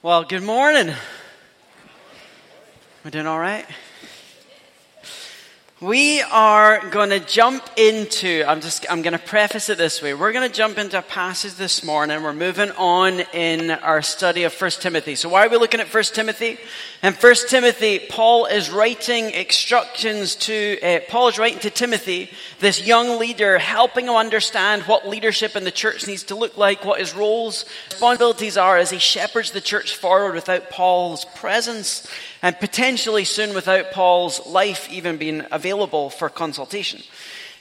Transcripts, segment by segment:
Well, good morning. We're doing all right? We are going to jump into, I'm just, I'm going to preface it this way. We're going to jump into a passage this morning. We're moving on in our study of 1 Timothy. So why are we looking at 1 Timothy? In 1 Timothy, Paul is writing instructions to, uh, Paul is writing to Timothy, this young leader, helping him understand what leadership in the church needs to look like, what his roles, responsibilities are as he shepherds the church forward without Paul's presence and potentially soon without Paul's life even being available for consultation.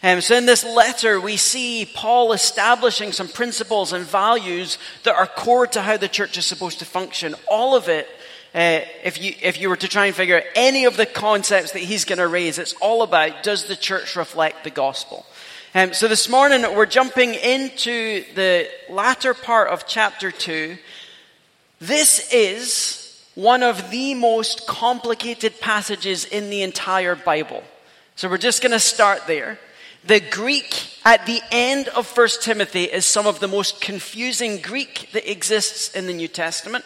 Um, so in this letter, we see Paul establishing some principles and values that are core to how the church is supposed to function. All of it, uh, if you if you were to try and figure out any of the concepts that he's going to raise, it's all about does the church reflect the gospel. Um, so this morning we're jumping into the latter part of chapter two. This is one of the most complicated passages in the entire Bible. So we're just going to start there. The Greek at the end of 1 Timothy is some of the most confusing Greek that exists in the New Testament.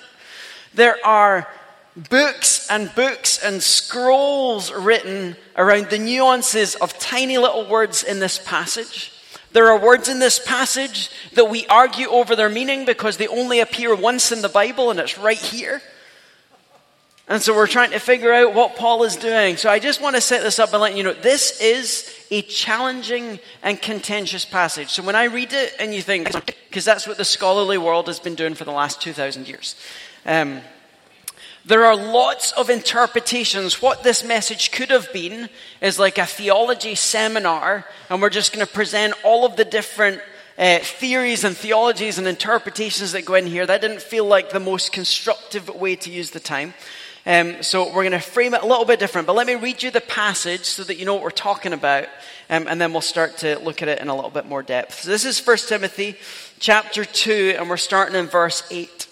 There are books and books and scrolls written around the nuances of tiny little words in this passage. There are words in this passage that we argue over their meaning because they only appear once in the Bible and it's right here. And so we're trying to figure out what Paul is doing. So I just want to set this up and let you know this is a challenging and contentious passage. So when I read it and you think, because that's what the scholarly world has been doing for the last 2,000 years. Um, there are lots of interpretations. What this message could have been is like a theology seminar, and we're just going to present all of the different uh, theories and theologies and interpretations that go in here. That didn't feel like the most constructive way to use the time. Um, so we're going to frame it a little bit different, but let me read you the passage so that you know what we're talking about, um, and then we'll start to look at it in a little bit more depth. So this is 1 Timothy chapter 2, and we're starting in verse 8.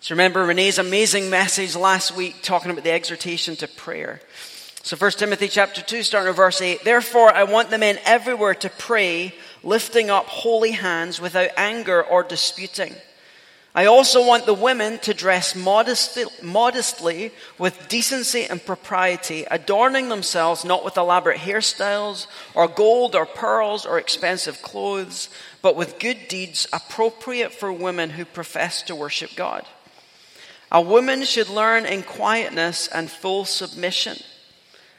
So remember Renee's amazing message last week talking about the exhortation to prayer. So 1 Timothy chapter 2, starting in verse 8. Therefore, I want the men everywhere to pray, lifting up holy hands without anger or disputing. I also want the women to dress modestly, modestly, with decency and propriety, adorning themselves not with elaborate hairstyles or gold or pearls or expensive clothes, but with good deeds appropriate for women who profess to worship God. A woman should learn in quietness and full submission.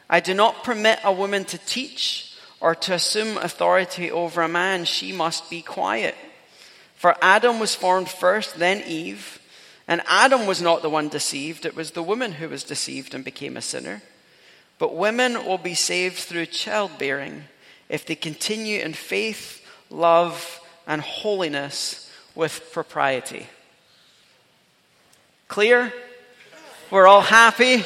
I do not permit a woman to teach or to assume authority over a man. She must be quiet. For Adam was formed first, then Eve. And Adam was not the one deceived, it was the woman who was deceived and became a sinner. But women will be saved through childbearing if they continue in faith, love, and holiness with propriety. Clear? We're all happy?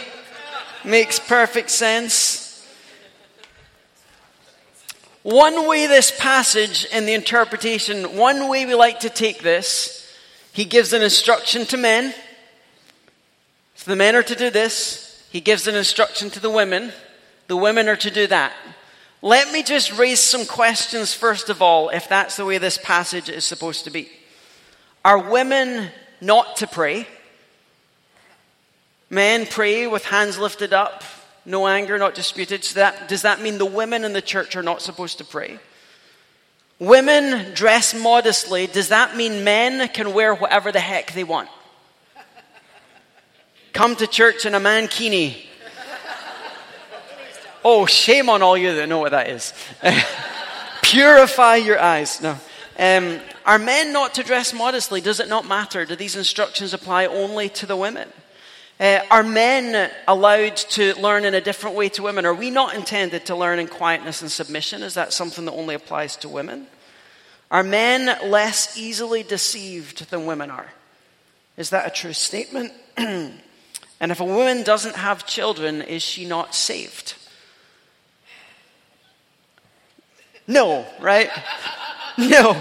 Makes perfect sense. One way this passage in the interpretation, one way we like to take this, he gives an instruction to men. So the men are to do this. He gives an instruction to the women. The women are to do that. Let me just raise some questions first of all, if that's the way this passage is supposed to be. Are women not to pray? Men pray with hands lifted up, no anger, not disputed. So that, does that mean the women in the church are not supposed to pray? Women dress modestly. Does that mean men can wear whatever the heck they want? Come to church in a mankini. Oh, shame on all you that know what that is. Purify your eyes. No. Um, are men not to dress modestly? Does it not matter? Do these instructions apply only to the women? Uh, are men allowed to learn in a different way to women? Are we not intended to learn in quietness and submission? Is that something that only applies to women? Are men less easily deceived than women are? Is that a true statement? and if a woman doesn't have children, is she not saved? No, right? no.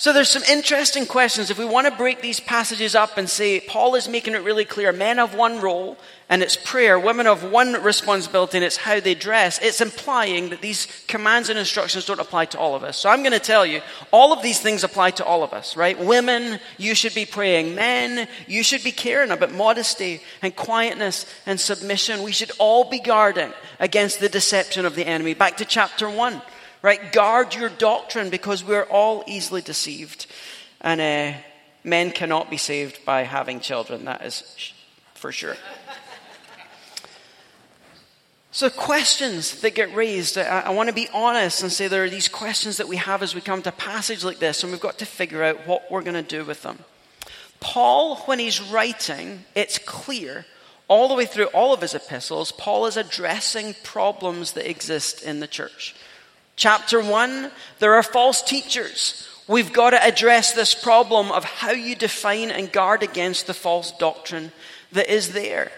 So there's some interesting questions. If we want to break these passages up and say, Paul is making it really clear men have one role and it's prayer, women have one responsibility and it's how they dress, it's implying that these commands and instructions don't apply to all of us. So I'm going to tell you, all of these things apply to all of us, right? Women, you should be praying. Men, you should be caring about modesty and quietness and submission. We should all be guarding against the deception of the enemy. Back to chapter 1 right? Guard your doctrine because we're all easily deceived. And uh, men cannot be saved by having children, that is for sure. So, questions that get raised, I, I, want to be honest and say there are these questions that we have as we come to a passage like this, and we've got to figure out what we're going to do with them. Paul, when he's writing, it's clear all the way through all of his epistles, Paul is addressing problems that exist in the church. Chapter 1, there are false teachers. We've got to address this problem of how you define and guard against the false doctrine that is there.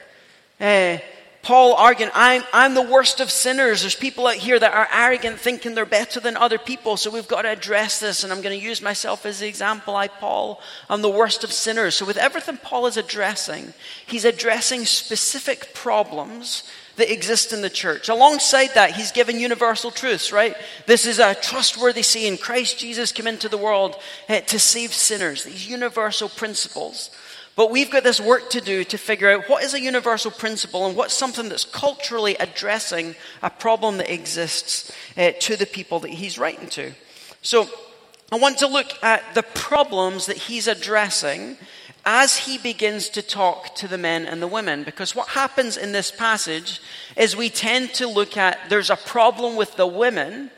Uh, Paul arguing, I'm, I'm the worst of sinners. There's people out here that are arrogant, thinking they're better than other people. So we've got to address this. And I'm going to use myself as the example. I, Paul, I'm the worst of sinners. So with everything Paul is addressing, he's addressing specific problems that exist in the church. Alongside that, he's given universal truths, right? This is a trustworthy saying. Christ Jesus came into the world uh, to save sinners. These universal principles. But we've got this work to do to figure out what is a universal principle and what's something that's culturally addressing a problem that exists uh, to the people that he's writing to. So I want to look at the problems that he's addressing as he begins to talk to the men and the women. Because what happens in this passage is we tend to look at there's a problem with the women,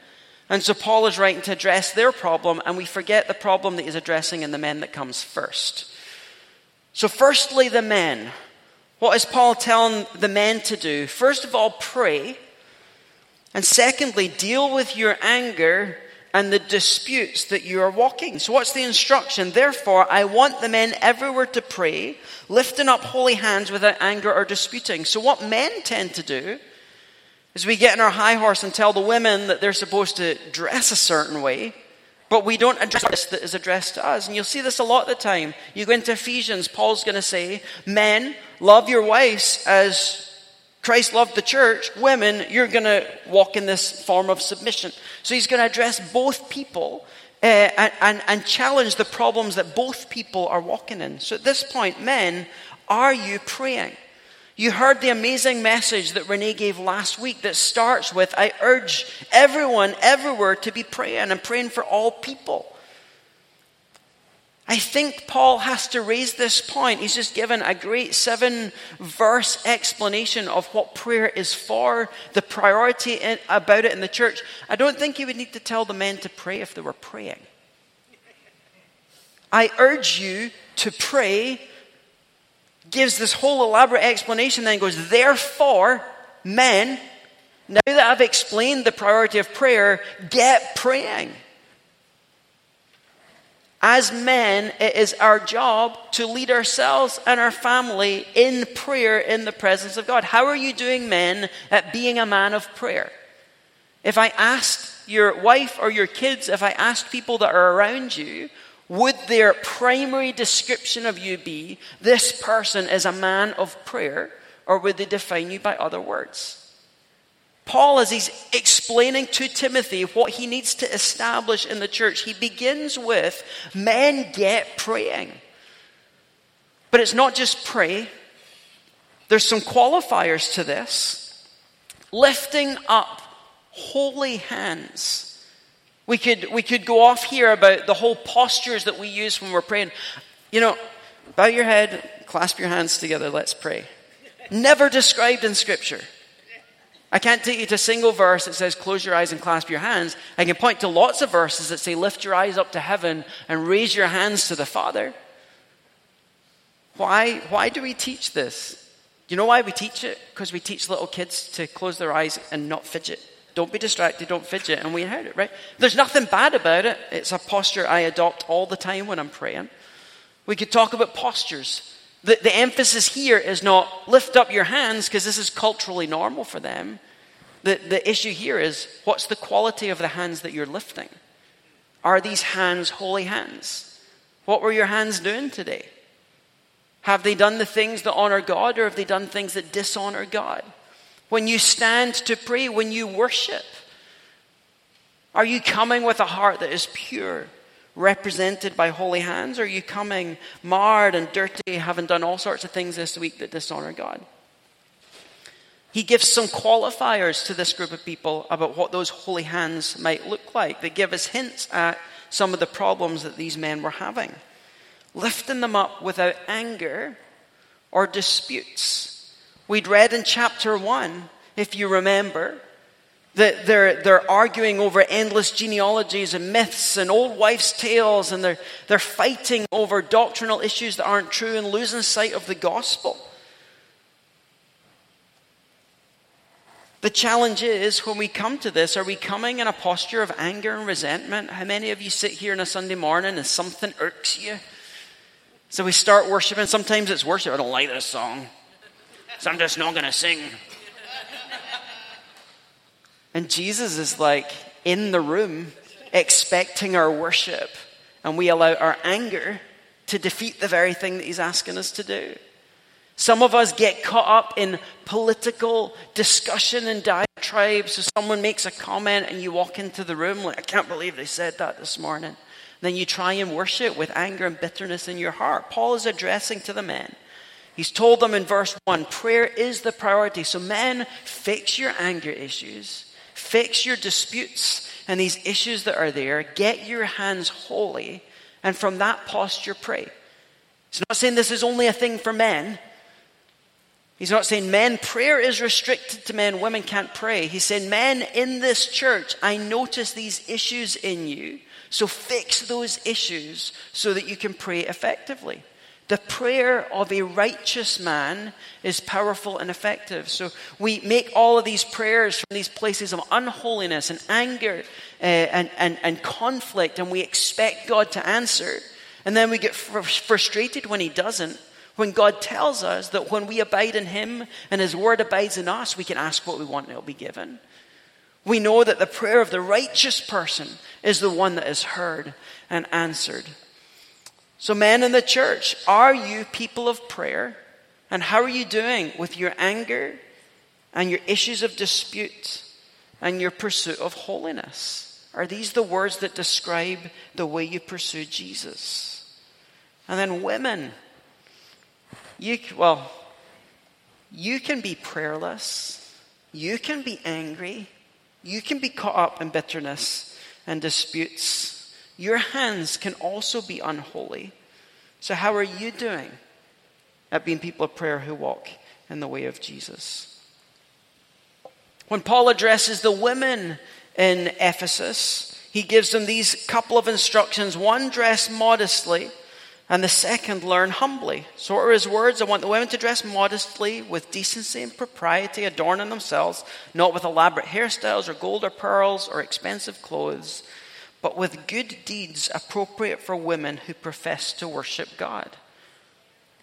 and so Paul is writing to address their problem, and we forget the problem that he's addressing in the men that comes first. So, firstly, the men. What is Paul telling the men to do? First of all, pray. And secondly, deal with your anger and the disputes that you are walking. So, what's the instruction? Therefore, I want the men everywhere to pray, lifting up holy hands without anger or disputing. So, what men tend to do is we get in our high horse and tell the women that they're supposed to dress a certain way, but we don't address this that is addressed to us. And you'll see this a lot of the time. You go into Ephesians, Paul's going to say, Men, love your wives as Christ loved the church, women, you're going to walk in this form of submission. So he's going to address both people uh, and, and, and challenge the problems that both people are walking in. So at this point, men, are you praying? You heard the amazing message that Renee gave last week that starts with I urge everyone everywhere to be praying and praying for all people. I think Paul has to raise this point. He's just given a great seven verse explanation of what prayer is for, the priority in, about it in the church. I don't think he would need to tell the men to pray if they were praying. I urge you to pray, gives this whole elaborate explanation, then goes, Therefore, men, now that I've explained the priority of prayer, get praying. As men, it is our job to lead ourselves and our family in prayer in the presence of God. How are you doing, men, at being a man of prayer? If I asked your wife or your kids, if I asked people that are around you, would their primary description of you be, this person is a man of prayer, or would they define you by other words? Paul, as he's explaining to Timothy what he needs to establish in the church, he begins with men get praying. But it's not just pray, there's some qualifiers to this. Lifting up holy hands. We could, we could go off here about the whole postures that we use when we're praying. You know, bow your head, clasp your hands together, let's pray. Never described in Scripture. I can't take you to a single verse that says close your eyes and clasp your hands. I can point to lots of verses that say lift your eyes up to heaven and raise your hands to the Father. Why, why do we teach this? You know why we teach it? Because we teach little kids to close their eyes and not fidget. Don't be distracted, don't fidget. And we heard it, right? There's nothing bad about it. It's a posture I adopt all the time when I'm praying. We could talk about postures. The, the emphasis here is not lift up your hands because this is culturally normal for them. The, the issue here is what's the quality of the hands that you're lifting? Are these hands holy hands? What were your hands doing today? Have they done the things that honor God or have they done things that dishonor God? When you stand to pray, when you worship, are you coming with a heart that is pure, represented by holy hands? Or are you coming marred and dirty, having done all sorts of things this week that dishonor God? He gives some qualifiers to this group of people about what those holy hands might look like. They give us hints at some of the problems that these men were having. Lifting them up without anger or disputes. We'd read in chapter 1, if you remember, they're, they're arguing over endless genealogies and myths and old wives' tales, and they're, they're fighting over doctrinal issues that aren't true and losing sight of the gospel. The challenge is when we come to this, are we coming in a posture of anger and resentment? How many of you sit here on a Sunday morning and something irks you? So we start worshiping. Sometimes it's worship. I don't like this song. So I'm just not going to sing. And Jesus is like in the room expecting our worship. And we allow our anger to defeat the very thing that he's asking us to do. Some of us get caught up in political discussion and diatribe. So someone makes a comment and you walk into the room like, I can't believe they said that this morning. Then you try and worship with anger and bitterness in your heart. Paul is addressing to the men. He's told them in verse 1 prayer is the priority. So, men, fix your anger issues, fix your disputes and these issues that are there. Get your hands holy, and from that posture, pray. He's not saying this is only a thing for men. He's not saying men, prayer is restricted to men, women can't pray. He's saying, men in this church, I notice these issues in you. So fix those issues so that you can pray effectively. The prayer of a righteous man is powerful and effective. So we make all of these prayers from these places of unholiness and anger uh, and, and, and conflict, and we expect God to answer. And then we get fr- frustrated when He doesn't. When God tells us that when we abide in Him and His Word abides in us, we can ask what we want and it'll be given. We know that the prayer of the righteous person is the one that is heard and answered. So, men in the church, are you people of prayer? And how are you doing with your anger and your issues of dispute and your pursuit of holiness? Are these the words that describe the way you pursue Jesus? And then, women, you, well, you can be prayerless. You can be angry. You can be caught up in bitterness and disputes. Your hands can also be unholy. So, how are you doing at being people of prayer who walk in the way of Jesus? When Paul addresses the women in Ephesus, he gives them these couple of instructions. One, dress modestly and the second, learn humbly. So, what are his words? I want the women to dress modestly, with decency and propriety, adorning themselves, not with elaborate hairstyles or gold or pearls or expensive clothes, but with good deeds appropriate for women who profess to worship God.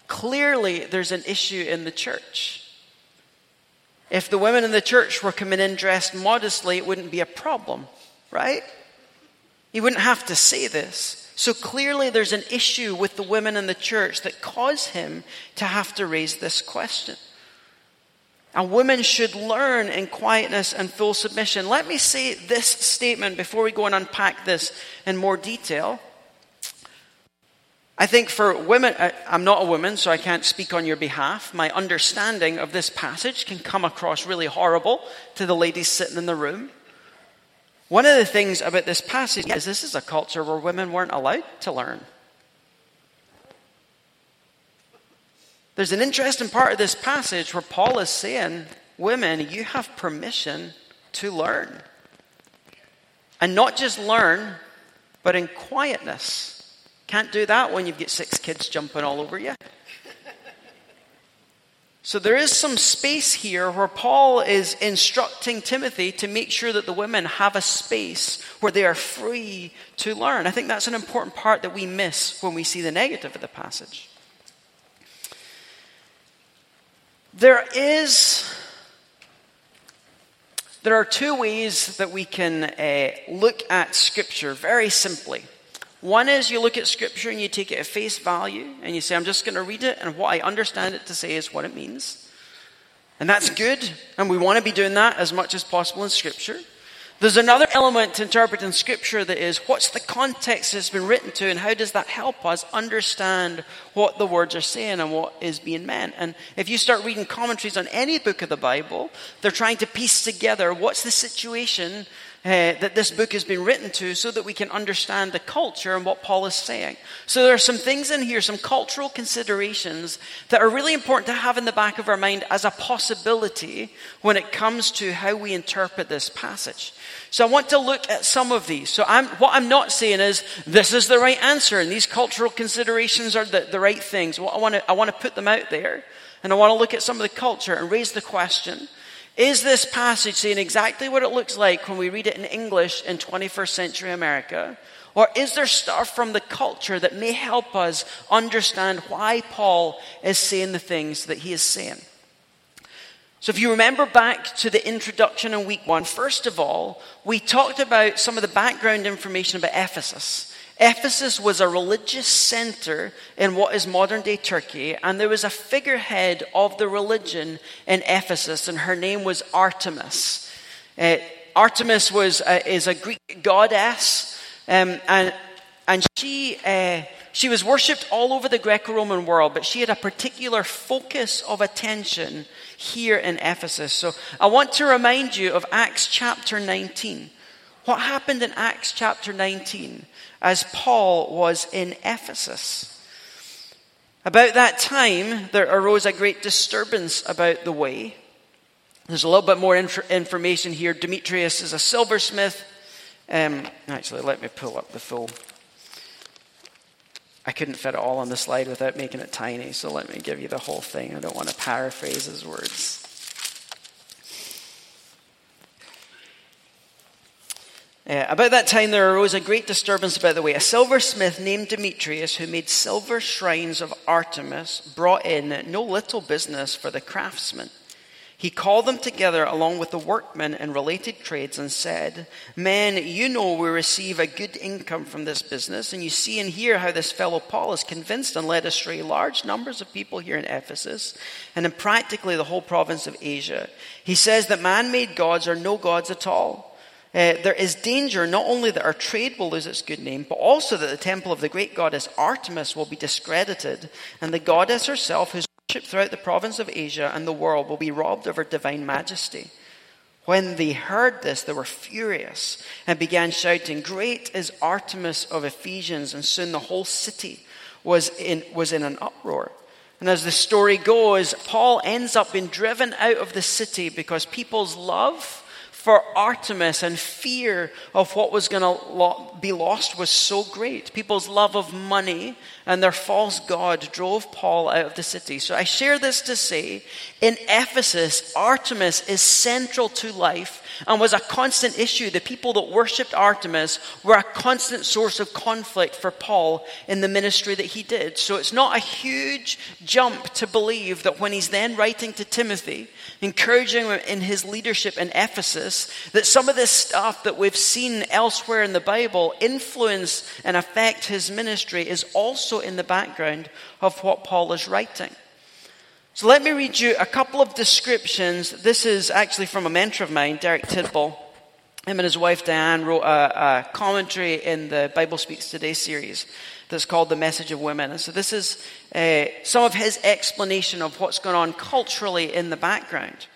Clearly, there's an issue in the church. If the women in the church were coming in dressed modestly, it wouldn't be a problem, right? He wouldn't have to say this. So clearly, there's an issue with the women in the church that cause him to have to raise this question. A woman should learn in quietness and full submission. Let me say this statement before we go and unpack this in more detail. I think for women, I'm not a woman, so I can't speak on your behalf. My understanding of this passage can come across really horrible to the ladies sitting in the room. One of the things about this passage is this is a culture where women weren't allowed to learn. There's an interesting part of this passage where Paul is saying, Women, you have permission to learn. And not just learn, but in quietness. Can't do that when you've got six kids jumping all over you. So there is some space here where Paul is instructing Timothy to make sure that the women have a space where they are free to learn. I think that's an important part that we miss when we see the negative of the passage. There is There are two ways that we can uh, look at Scripture very simply. One is you look at Scripture and you take it at face value and you say, I'm just going to read it, and what I understand it to say is what it means. And that's good, and we want to be doing that as much as possible in Scripture. There's another element to interpreting Scripture that is what's the context it's been written to, and how does that help us understand what the words are saying and what is being meant? And if you start reading commentaries on any book of the Bible, they're trying to piece together what's the situation uh, that this book has been written to so that we can understand the culture and what Paul is saying. So there are some things in here, some cultural considerations that are really important to have in the back of our mind as a possibility when it comes to how we interpret this passage. So I want to look at some of these. So I'm, what I'm not saying is this is the right answer and these cultural considerations are the, the right things. Well, I want to I want to put them out there and I want to look at some of the culture and raise the question is this passage saying exactly what it looks like when we read it in English in 21st century America? Or is there stuff from the culture that may help us understand why Paul is saying the things that he is saying? So, if you remember back to the introduction in week one, first of all, we talked about some of the background information about Ephesus. Ephesus was a religious center in what is modern day Turkey, and there was a figurehead of the religion in Ephesus, and her name was Artemis. Uh, Artemis was, uh, is a Greek goddess, um, and, and she, uh, she was worshipped all over the Greco Roman world, but she had a particular focus of attention here in Ephesus. So I want to remind you of Acts chapter 19. What happened in Acts chapter 19? As Paul was in Ephesus. About that time, there arose a great disturbance about the way. There's a little bit more inf- information here. Demetrius is a silversmith. Um, actually, let me pull up the full. I couldn't fit it all on the slide without making it tiny, so let me give you the whole thing. I don't want to paraphrase his words. Uh, about that time, there arose a great disturbance about the way. A silversmith named Demetrius, who made silver shrines of Artemis, brought in no little business for the craftsmen. He called them together along with the workmen and related trades and said, Men, you know we receive a good income from this business, and you see and hear how this fellow Paul has convinced and led astray large numbers of people here in Ephesus and in practically the whole province of Asia. He says that man made gods are no gods at all. Uh, there is danger not only that our trade will lose its good name, but also that the temple of the great goddess Artemis will be discredited, and the goddess herself, who's worshipped throughout the province of Asia and the world, will be robbed of her divine majesty. When they heard this, they were furious and began shouting, Great is Artemis of Ephesians! And soon the whole city was in, was in an uproar. And as the story goes, Paul ends up being driven out of the city because people's love for Artemis and fear of what was going to be lost was so great. People's love of money and their false God drove Paul out of the city. So I share this to say in Ephesus, Artemis is central to life and was a constant issue. The people that worshipped Artemis were a constant source of conflict for Paul in the ministry that he did. So it's not a huge jump to believe that when he's then writing to Timothy, encouraging him in his leadership in Ephesus, that some of this stuff that we've seen elsewhere in the Bible influence and affect his ministry is also in the background of what Paul is writing. So let me read you a couple of descriptions. This is actually from a mentor of mine, Derek Tidball. Him and his wife Diane wrote a, a commentary in the Bible Speaks Today series that's called The Message of Women. And so this is uh, some of his explanation of what's going on culturally in the background.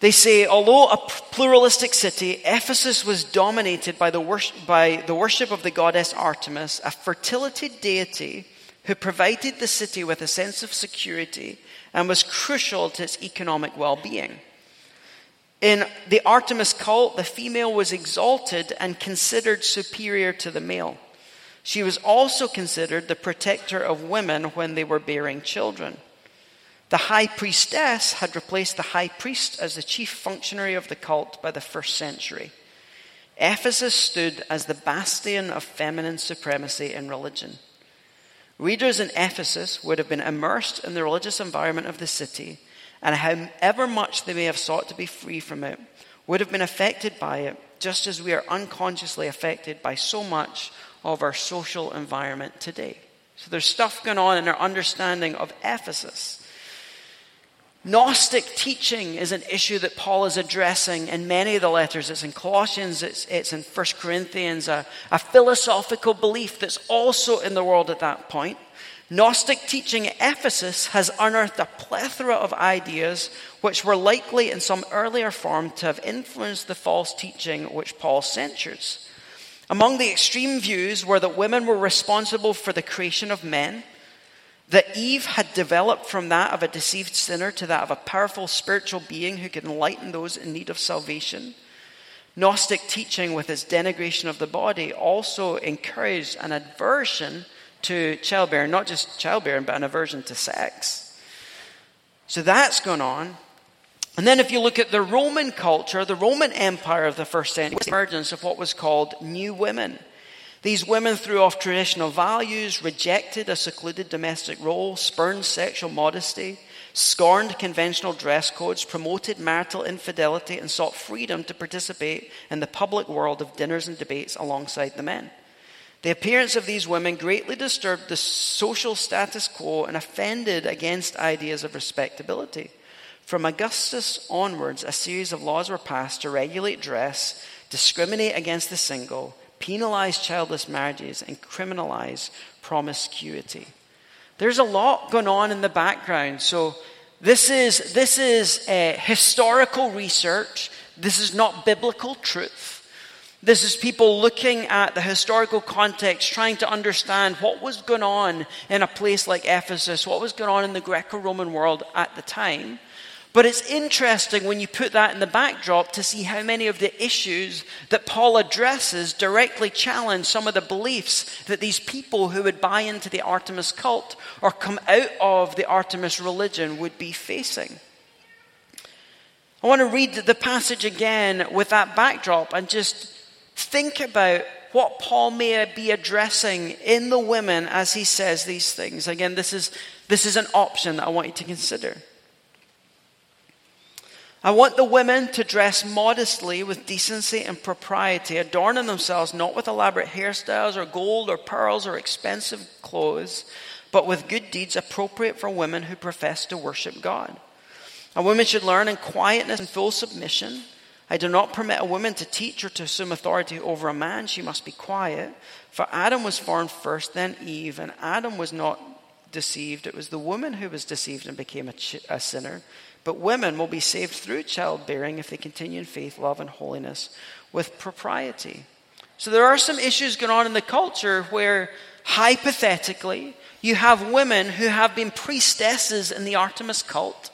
They say, although a pluralistic city, Ephesus was dominated by the, worship, by the worship of the goddess Artemis, a fertility deity who provided the city with a sense of security and was crucial to its economic well being. In the Artemis cult, the female was exalted and considered superior to the male. She was also considered the protector of women when they were bearing children. The high priestess had replaced the high priest as the chief functionary of the cult by the first century. Ephesus stood as the bastion of feminine supremacy in religion. Readers in Ephesus would have been immersed in the religious environment of the city and however much they may have sought to be free from it, would have been affected by it, just as we are unconsciously affected by so much of our social environment today. So there's stuff going on in our understanding of Ephesus. Gnostic teaching is an issue that Paul is addressing in many of the letters. It's in Colossians, it's, it's in 1 Corinthians, a, a philosophical belief that's also in the world at that point. Gnostic teaching at Ephesus has unearthed a plethora of ideas which were likely in some earlier form to have influenced the false teaching which Paul censures. Among the extreme views were that women were responsible for the creation of men, that Eve had developed from that of a deceived sinner to that of a powerful spiritual being who could enlighten those in need of salvation. Gnostic teaching, with its denigration of the body, also encouraged an aversion to childbearing, not just childbearing, but an aversion to sex. So that's going on. And then if you look at the Roman culture, the Roman Empire of the first century, the emergence of what was called new women. These women threw off traditional values, rejected a secluded domestic role, spurned sexual modesty, scorned conventional dress codes, promoted marital infidelity, and sought freedom to participate in the public world of dinners and debates alongside the men. The appearance of these women greatly disturbed the social status quo and offended against ideas of respectability. From Augustus onwards, a series of laws were passed to regulate dress, discriminate against the single, penalize childless marriages, and criminalize promiscuity. There's a lot going on in the background. So, this is, this is uh, historical research. This is not biblical truth. This is people looking at the historical context, trying to understand what was going on in a place like Ephesus, what was going on in the Greco Roman world at the time. But it's interesting when you put that in the backdrop to see how many of the issues that Paul addresses directly challenge some of the beliefs that these people who would buy into the Artemis cult or come out of the Artemis religion would be facing. I want to read the passage again with that backdrop and just Think about what Paul may be addressing in the women as he says these things. Again, this is, this is an option that I want you to consider. I want the women to dress modestly with decency and propriety, adorning themselves not with elaborate hairstyles or gold or pearls or expensive clothes, but with good deeds appropriate for women who profess to worship God. A woman should learn in quietness and full submission I do not permit a woman to teach or to assume authority over a man. She must be quiet. For Adam was formed first, then Eve, and Adam was not deceived. It was the woman who was deceived and became a, ch- a sinner. But women will be saved through childbearing if they continue in faith, love, and holiness with propriety. So there are some issues going on in the culture where, hypothetically, you have women who have been priestesses in the Artemis cult,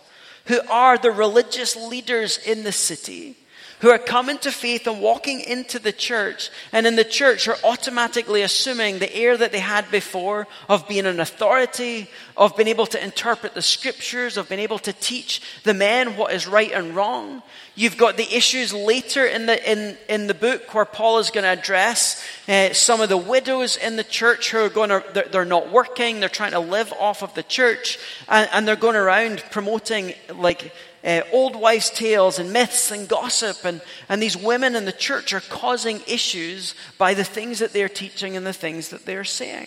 who are the religious leaders in the city who are coming to faith and walking into the church, and in the church are automatically assuming the air that they had before of being an authority, of being able to interpret the scriptures, of being able to teach the men what is right and wrong. You've got the issues later in the, in, in the book where Paul is going to address uh, some of the widows in the church who are going to, they're, they're not working, they're trying to live off of the church, and, and they're going around promoting like uh, old wives' tales and myths and gossip, and, and these women in the church are causing issues by the things that they're teaching and the things that they're saying.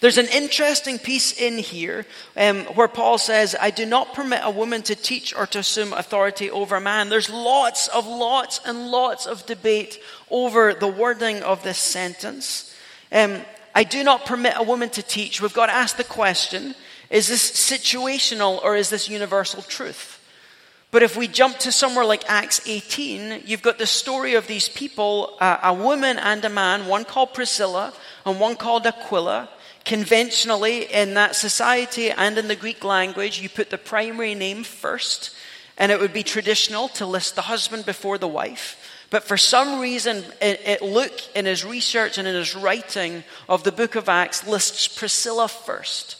There's an interesting piece in here um, where Paul says, I do not permit a woman to teach or to assume authority over a man. There's lots of lots and lots of debate over the wording of this sentence. Um, I do not permit a woman to teach. We've got to ask the question is this situational or is this universal truth? But if we jump to somewhere like Acts 18, you've got the story of these people, uh, a woman and a man, one called Priscilla and one called Aquila. Conventionally, in that society and in the Greek language, you put the primary name first, and it would be traditional to list the husband before the wife. But for some reason, it, it, Luke, in his research and in his writing of the book of Acts, lists Priscilla first.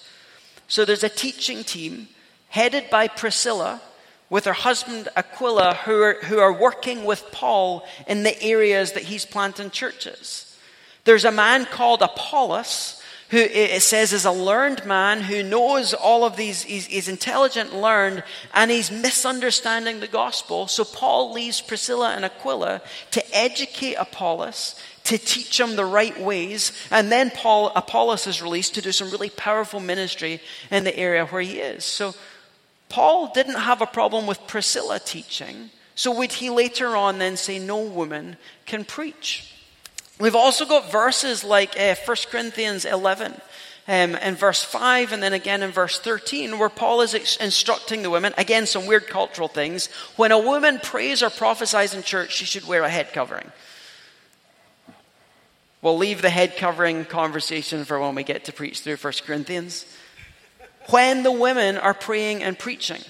So there's a teaching team headed by Priscilla with her husband Aquila who are, who are working with Paul in the areas that he's planting churches. There's a man called Apollos who it says is a learned man who knows all of these, he's, he's, intelligent, learned, and he's misunderstanding the gospel. So Paul leaves Priscilla and Aquila to educate Apollos, to teach them the right ways, and then Paul, Apollos is released to do some really powerful ministry in the area where he is. So Paul didn't have a problem with Priscilla teaching. So would he later on then say, no woman can preach? We've also got verses like uh, 1 Corinthians 11 um, in verse 5 and then again in verse 13 where Paul is ex- instructing the women, again, some weird cultural things. When a woman prays or prophesies in church, she should wear a head covering. We'll leave the head covering conversation for when we get to preach through 1 Corinthians. When the women are praying and preaching,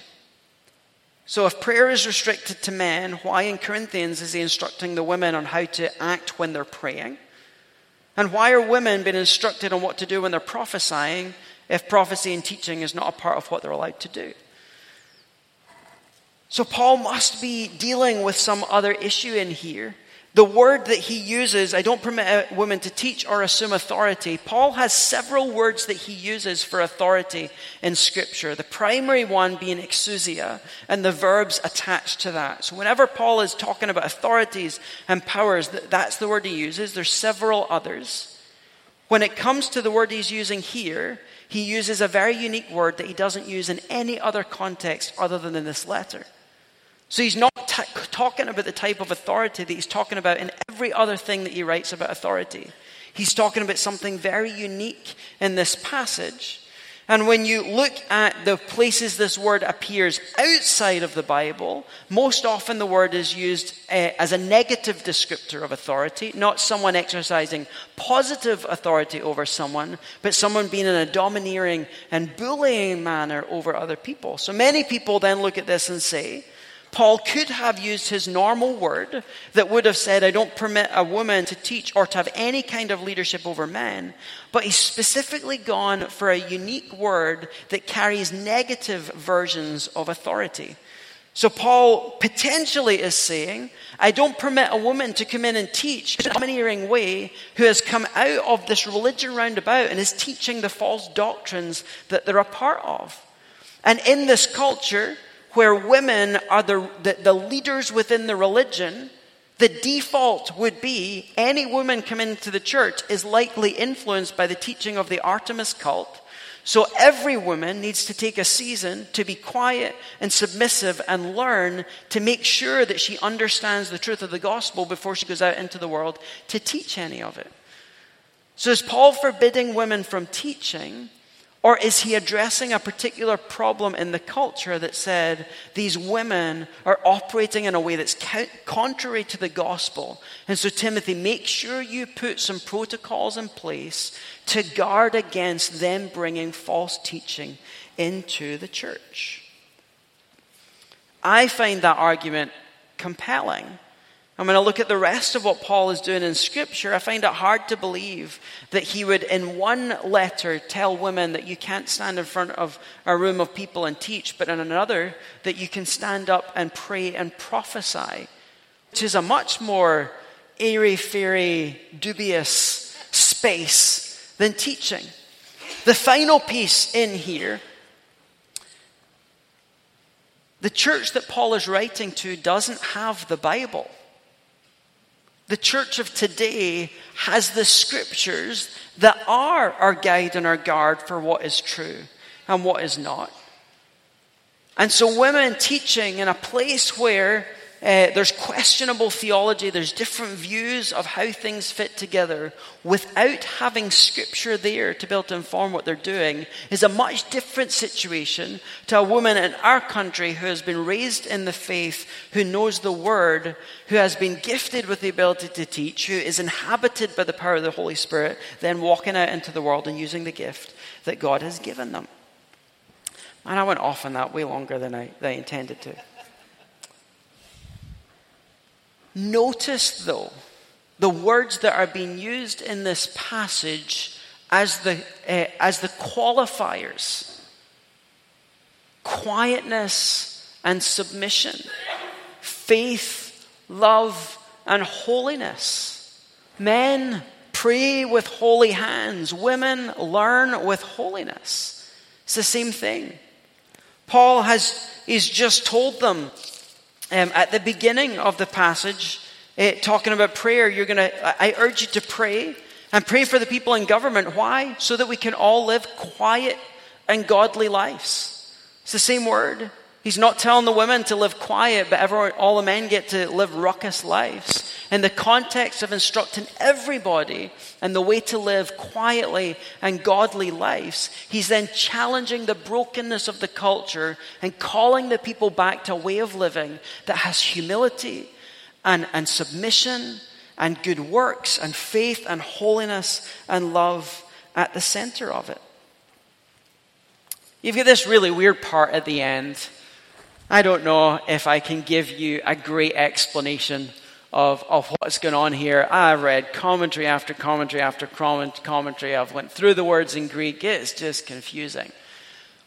so, if prayer is restricted to men, why in Corinthians is he instructing the women on how to act when they're praying? And why are women being instructed on what to do when they're prophesying if prophecy and teaching is not a part of what they're allowed to do? So, Paul must be dealing with some other issue in here the word that he uses, I don't permit a woman to teach or assume authority. Paul has several words that he uses for authority in Scripture. The primary one being exousia and the verbs attached to that. So whenever Paul is talking about authorities and powers, that's the word he uses. There's several others. When it comes to the word he's using here, he uses a very unique word that he doesn't use in any other context other than in this letter. So he's not talking about the type of authority that he's talking about in every other thing that he writes about authority. He's talking about something very unique in this passage. And when you look at the places this word appears outside of the Bible, most often the word is used uh, as a negative descriptor of authority, not someone exercising positive authority over someone, but someone being in a domineering and bullying manner over other people. So many people then look at this and say, Paul could have used his normal word that would have said, I don't permit a woman to teach or to have any kind of leadership over men. But he's specifically gone for a unique word that carries negative versions of authority. So Paul potentially is saying, I don't permit a woman to come in and teach in a domineering way who has come out of this religion roundabout and is teaching the false doctrines that they're a part of. And in this culture, where women are the, the, the leaders within the religion, the default would be any woman coming into the church is likely influenced by the teaching of the Artemis cult. So every woman needs to take a season to be quiet and submissive and learn to make sure that she understands the truth of the gospel before she goes out into the world to teach any of it. So is Paul forbidding women from teaching? Or is he addressing a particular problem in the culture that said these women are operating in a way that's contrary to the gospel? And so, Timothy, make sure you put some protocols in place to guard against them bringing false teaching into the church. I find that argument compelling I'm going to look at the rest of what Paul is doing in Scripture. I find it hard to believe that he would, in one letter, tell women that you can't stand in front of a room of people and teach, but in another, that you can stand up and pray and prophesy, which is a much more airy fairy, dubious space than teaching. The final piece in here the church that Paul is writing to doesn't have the Bible. The church of today has the scriptures that are our guide and our guard for what is true and what is not. And so, women teaching in a place where uh, there's questionable theology, there's different views of how things fit together without having scripture there to be able to inform what they're doing is a much different situation to a woman in our country who has been raised in the faith, who knows the word, who has been gifted with the ability to teach, who is inhabited by the power of the Holy Spirit, then walking out into the world and using the gift that God has given them. And I went off on that way longer than I, than I intended to. Notice, though, the words that are being used in this passage as the, uh, as the qualifiers quietness and submission, faith, love, and holiness. Men, Pray with holy hands. Women, learn with holiness. It's the same thing. Paul has he's just told them um, at the beginning of the passage, uh, talking about prayer. You're gonna. I urge you to pray and pray for the people in government. Why? So that we can all live quiet and godly lives. It's the same word. He's not telling the women to live quiet, but everyone, all the men get to live ruckus lives. In the context of instructing everybody and the way to live quietly and godly lives, he's then challenging the brokenness of the culture and calling the people back to a way of living that has humility and, and submission and good works and faith and holiness and love at the center of it. You've got this really weird part at the end I don't know if I can give you a great explanation of, of what's going on here. I read commentary after commentary after commentary. I've went through the words in Greek. It's just confusing.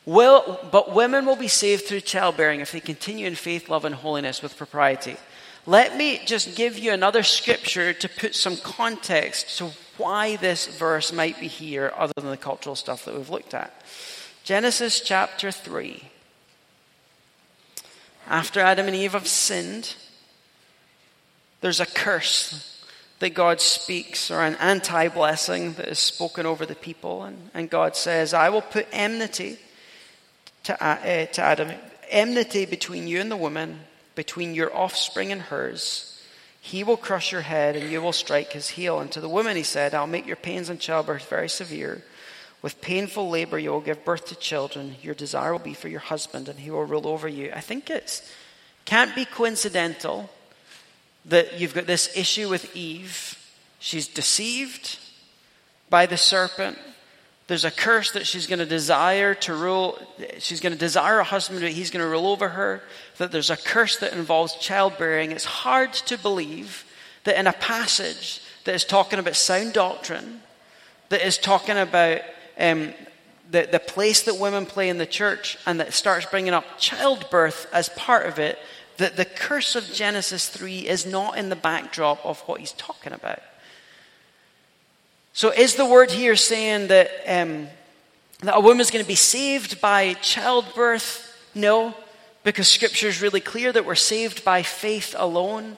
Will, but women will be saved through childbearing if they continue in faith, love, and holiness with propriety. Let me just give you another scripture to put some context to why this verse might be here, other than the cultural stuff that we've looked at. Genesis chapter 3 after Adam and Eve have sinned, there's a curse that God speaks or an anti blessing that is spoken over the people. And, and God says, I will put enmity to, uh, to Adam, enmity between you and the woman, between your offspring and hers. He will crush your head and you will strike his heel. And to the woman he said, I'll make your pains in childbirth very severe. With painful labor, you will give birth to children. Your desire will be for your husband, and he will rule over you. I think it can't be coincidental that you've got this issue with Eve. She's deceived by the serpent. There's a curse that she's going to desire to rule. She's going to desire a husband, but he's going to rule over her. That there's a curse that involves childbearing. It's hard to believe that in a passage that is talking about sound doctrine, that is talking about um, the, the place that women play in the church and that starts bringing up childbirth as part of it, that the curse of Genesis 3 is not in the backdrop of what he's talking about. So, is the word here saying that, um, that a woman is going to be saved by childbirth? No, because scripture is really clear that we're saved by faith alone.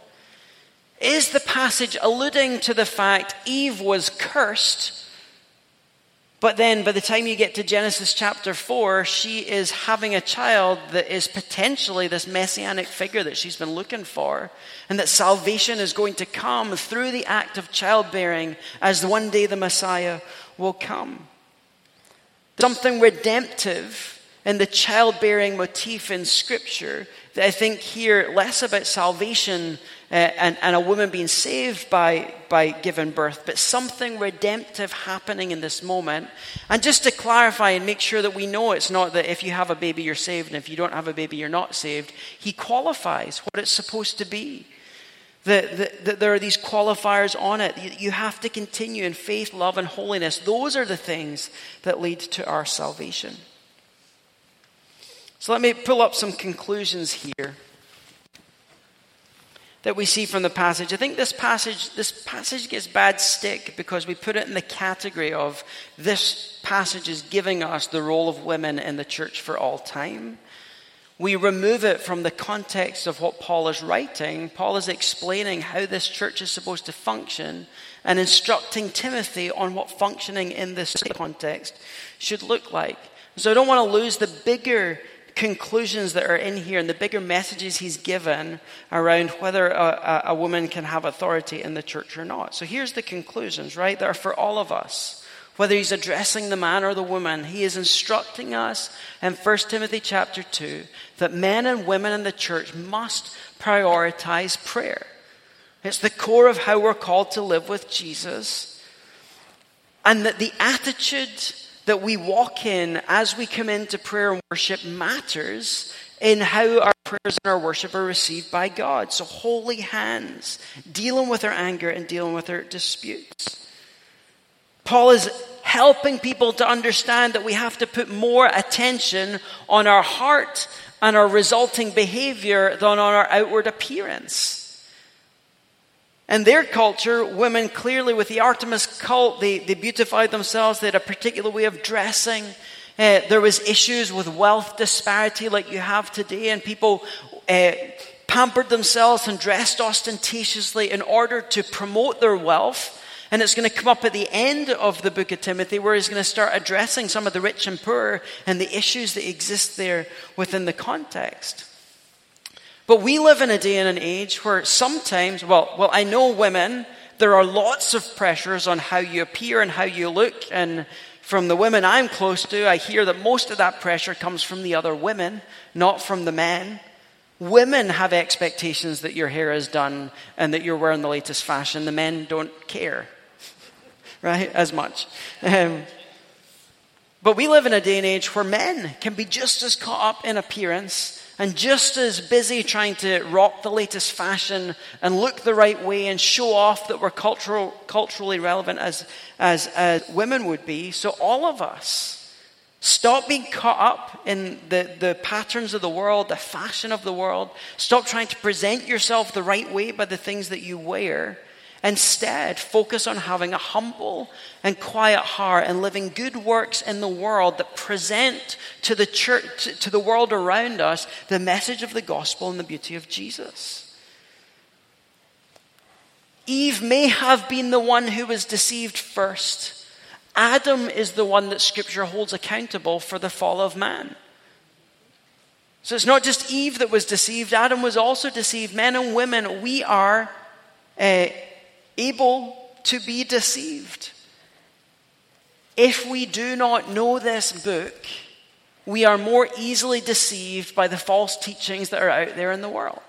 Is the passage alluding to the fact Eve was cursed but then by the time you get to Genesis chapter 4, she is having a child that is potentially this messianic figure that she's been looking for. And that salvation is going to come through the act of childbearing as one day the Messiah will come. Something redemptive in the childbearing motif in Scripture that I think here less about salvation uh, and, and a woman being saved by, by giving birth, but something redemptive happening in this moment. And just to clarify and make sure that we know it's not that if you have a baby, you're saved, and if you don't have a baby, you're not saved. He qualifies what it's supposed to be. That, that, there are these qualifiers on it. You, you have to continue in faith, love, and holiness. Those are the things that lead to our salvation. So let me pull up some conclusions here that we see from the passage. I think this passage, this passage gets bad stick because we put it in the category of this passage is giving us the role of women in the church for all time. We remove it from the context of what Paul is writing. Paul is explaining how this church is supposed to function and instructing Timothy on what functioning in this context should look like. So I don't want to lose the bigger conclusions that are in here and the bigger messages he's given around whether a, a, woman can have authority in the church or not. So here's the conclusions, right? That are for all of us. Whether he's addressing the man or the woman, he is instructing us in 1 Timothy chapter 2 that men and women in the church must prioritize prayer. It's the core of how we're called to live with Jesus. And that the attitude that we walk in as we come into prayer and worship matters in how our prayers and our worship are received by God. So, holy hands, dealing with our anger and dealing with our disputes. Paul is helping people to understand that we have to put more attention on our heart and our resulting behavior than on our outward appearance. In their culture, women clearly, with the Artemis cult, they, they beautified themselves. They had a particular way of dressing. Uh, there was issues with wealth disparity like you have today, and people uh, pampered themselves and dressed ostentatiously in order to promote their wealth. And it's going to come up at the end of the book of Timothy where he's going to start addressing some of the rich and poor and the issues that exist there within the context. But we live in a day and an age where sometimes, well, well, I know women, there are lots of pressures on how you appear and how you look. And from the women I'm close to, I hear that most of that pressure comes from the other women, not from the men. Women have expectations that your hair is done and that you're wearing the latest fashion. The men don't care, right, as much. Um, but we live in a day and age where men can be just as caught up in appearance and just as busy trying to rock the latest fashion and look the right way and show off that we're cultural, culturally relevant as, as, as women would be. So, all of us, stop being caught up in the, the patterns of the world, the fashion of the world. Stop trying to present yourself the right way by the things that you wear Instead, focus on having a humble and quiet heart and living good works in the world that present to the church, to the world around us, the message of the gospel and the beauty of Jesus. Eve may have been the one who was deceived first. Adam is the one that Scripture holds accountable for the fall of man. So it's not just Eve that was deceived, Adam was also deceived. Men and women, we are. Uh, able to be deceived. If we do not know this book, we are more easily deceived by the false teachings that are out there in the world.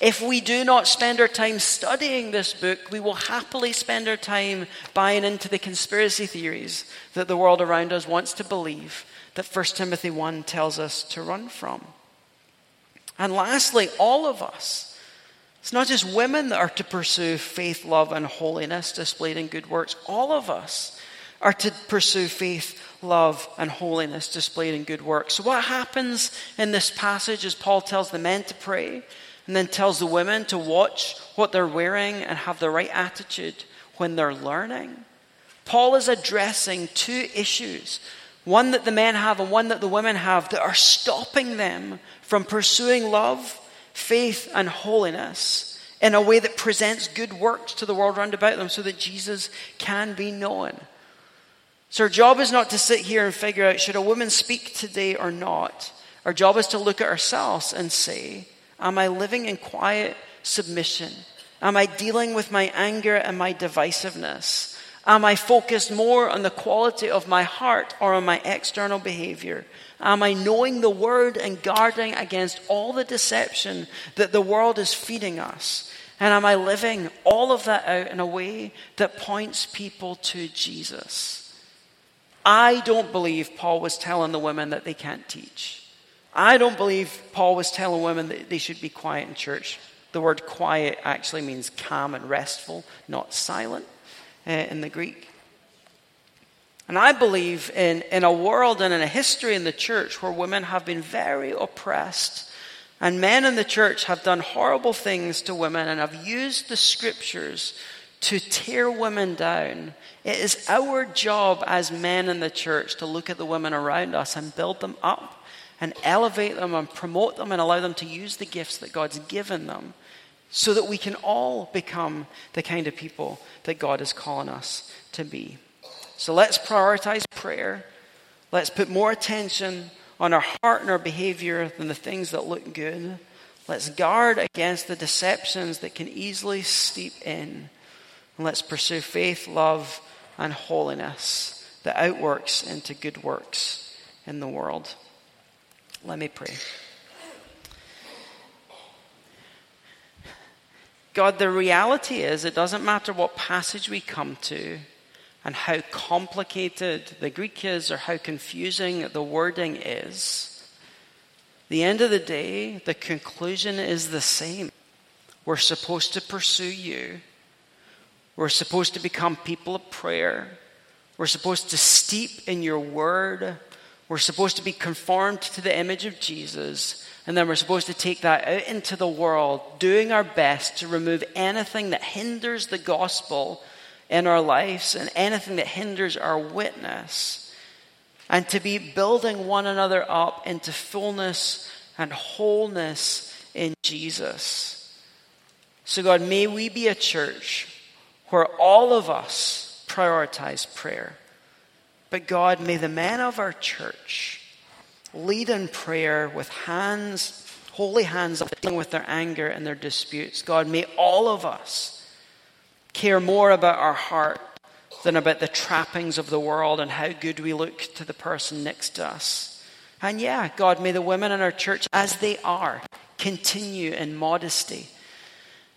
If we do not spend our time studying this book, we will happily spend our time buying into the conspiracy theories that the world around us wants to believe, that 1 Timothy 1 tells us to run from. And lastly, all of us it's not just women that are to pursue faith, love, and holiness displayed in good works. All of us are to pursue faith, love, and holiness displayed in good works. So, what happens in this passage is Paul tells the men to pray and then tells the women to watch what they're wearing and have the right attitude when they're learning. Paul is addressing two issues one that the men have and one that the women have that are stopping them from pursuing love faith and holiness in a way that presents good works to the world round about them so that Jesus can be known. So, our job is not to sit here and figure out should a woman speak today or not. Our job is to look at ourselves and say, Am I living in quiet submission? Am I dealing with my anger and my divisiveness? Am I focused more on the quality of my heart or on my external behavior? Am I knowing the word and guarding against all the deception that the world is feeding us? And am I living all of that out in a way that points people to Jesus? I don't believe Paul was telling the women that they can't teach. I don't believe Paul was telling women that they should be quiet in church. The word quiet actually means calm and restful, not silent uh, in the Greek. And I believe in, in a world and in a history in the church where women have been very oppressed, and men in the church have done horrible things to women and have used the scriptures to tear women down. It is our job as men in the church to look at the women around us and build them up and elevate them and promote them and allow them to use the gifts that God's given them so that we can all become the kind of people that God is calling us to be. So let's prioritize prayer. Let's put more attention on our heart and our behavior than the things that look good. Let's guard against the deceptions that can easily steep in. And let's pursue faith, love, and holiness that outworks into good works in the world. Let me pray. God, the reality is it doesn't matter what passage we come to and how complicated the Greek is or how confusing the wording is, the end of the day, the conclusion is the same. We're supposed to pursue you. We're supposed to become people of prayer. We're supposed to steep in your word. We're supposed to be conformed to the image of Jesus, and then we're supposed to take that out into the world, doing our best to remove anything that hinders the gospel in our lives and anything that hinders our witness, and to be building one another up into fullness and wholeness in Jesus. So, God, may we be a church where all of us prioritize prayer. But, God, may the men of our church lead in prayer with hands, holy hands, dealing with their anger and their disputes. God, may all of us care more about our heart than about the trappings of the world and how good we look to the person next to us. And yeah, God, may the women in our church, as they are, continue in modesty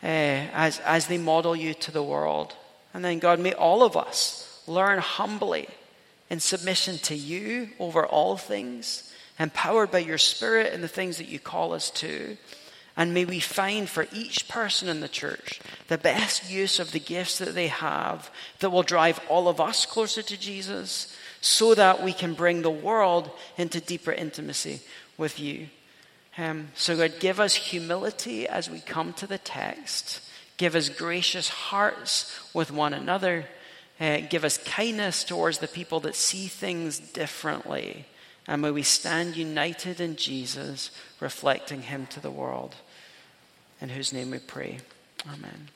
uh, as, as they model you to the world. And then, God, may all of us learn humbly in submission to you over all things, empowered by your Spirit and the things that you call us to. And may we find for each person in the church the best use of the gifts that they have that will drive all of us closer to Jesus so that we can bring the world into deeper intimacy with you. Um, so, God, give us humility as we come to the text. Give us gracious hearts with one another. Uh, give us kindness towards the people that see things differently. And may we stand united in Jesus, reflecting Him to the world. In whose name we pray. Amen.